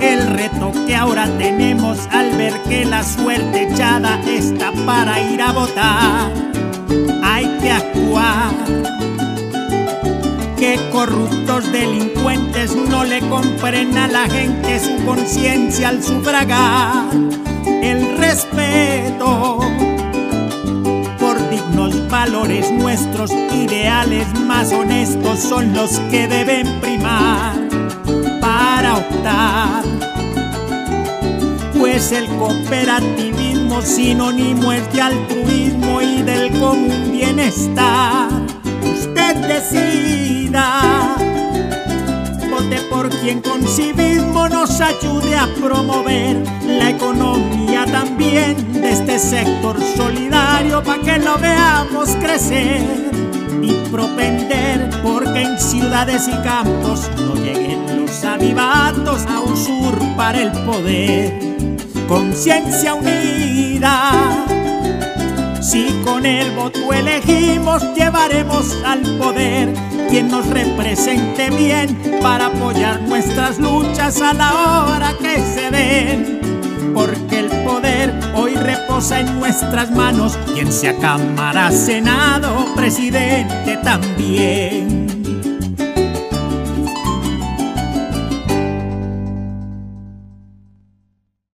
El reto que ahora tenemos al ver que la suerte echada está para ir a votar. Hay que actuar. Que corruptos delincuentes no le compren a la gente su conciencia al sufragar. El respeto valores, nuestros ideales más honestos son los que deben primar Pues el cooperativismo sinónimo es de altruismo y del común bienestar. Usted decida, vote por quien con civismo nos ayude a promover la economía también de este sector solidario para que lo veamos crecer y propender porque en ciudades y campos no lleguen los avivatos a usurpar el poder. Conciencia unida, si con el voto elegimos llevaremos al poder quien nos represente bien para apoyar nuestras luchas a la hora que se den. Porque el poder hoy reposa en nuestras manos, quien sea Cámara, Senado, Presidente también.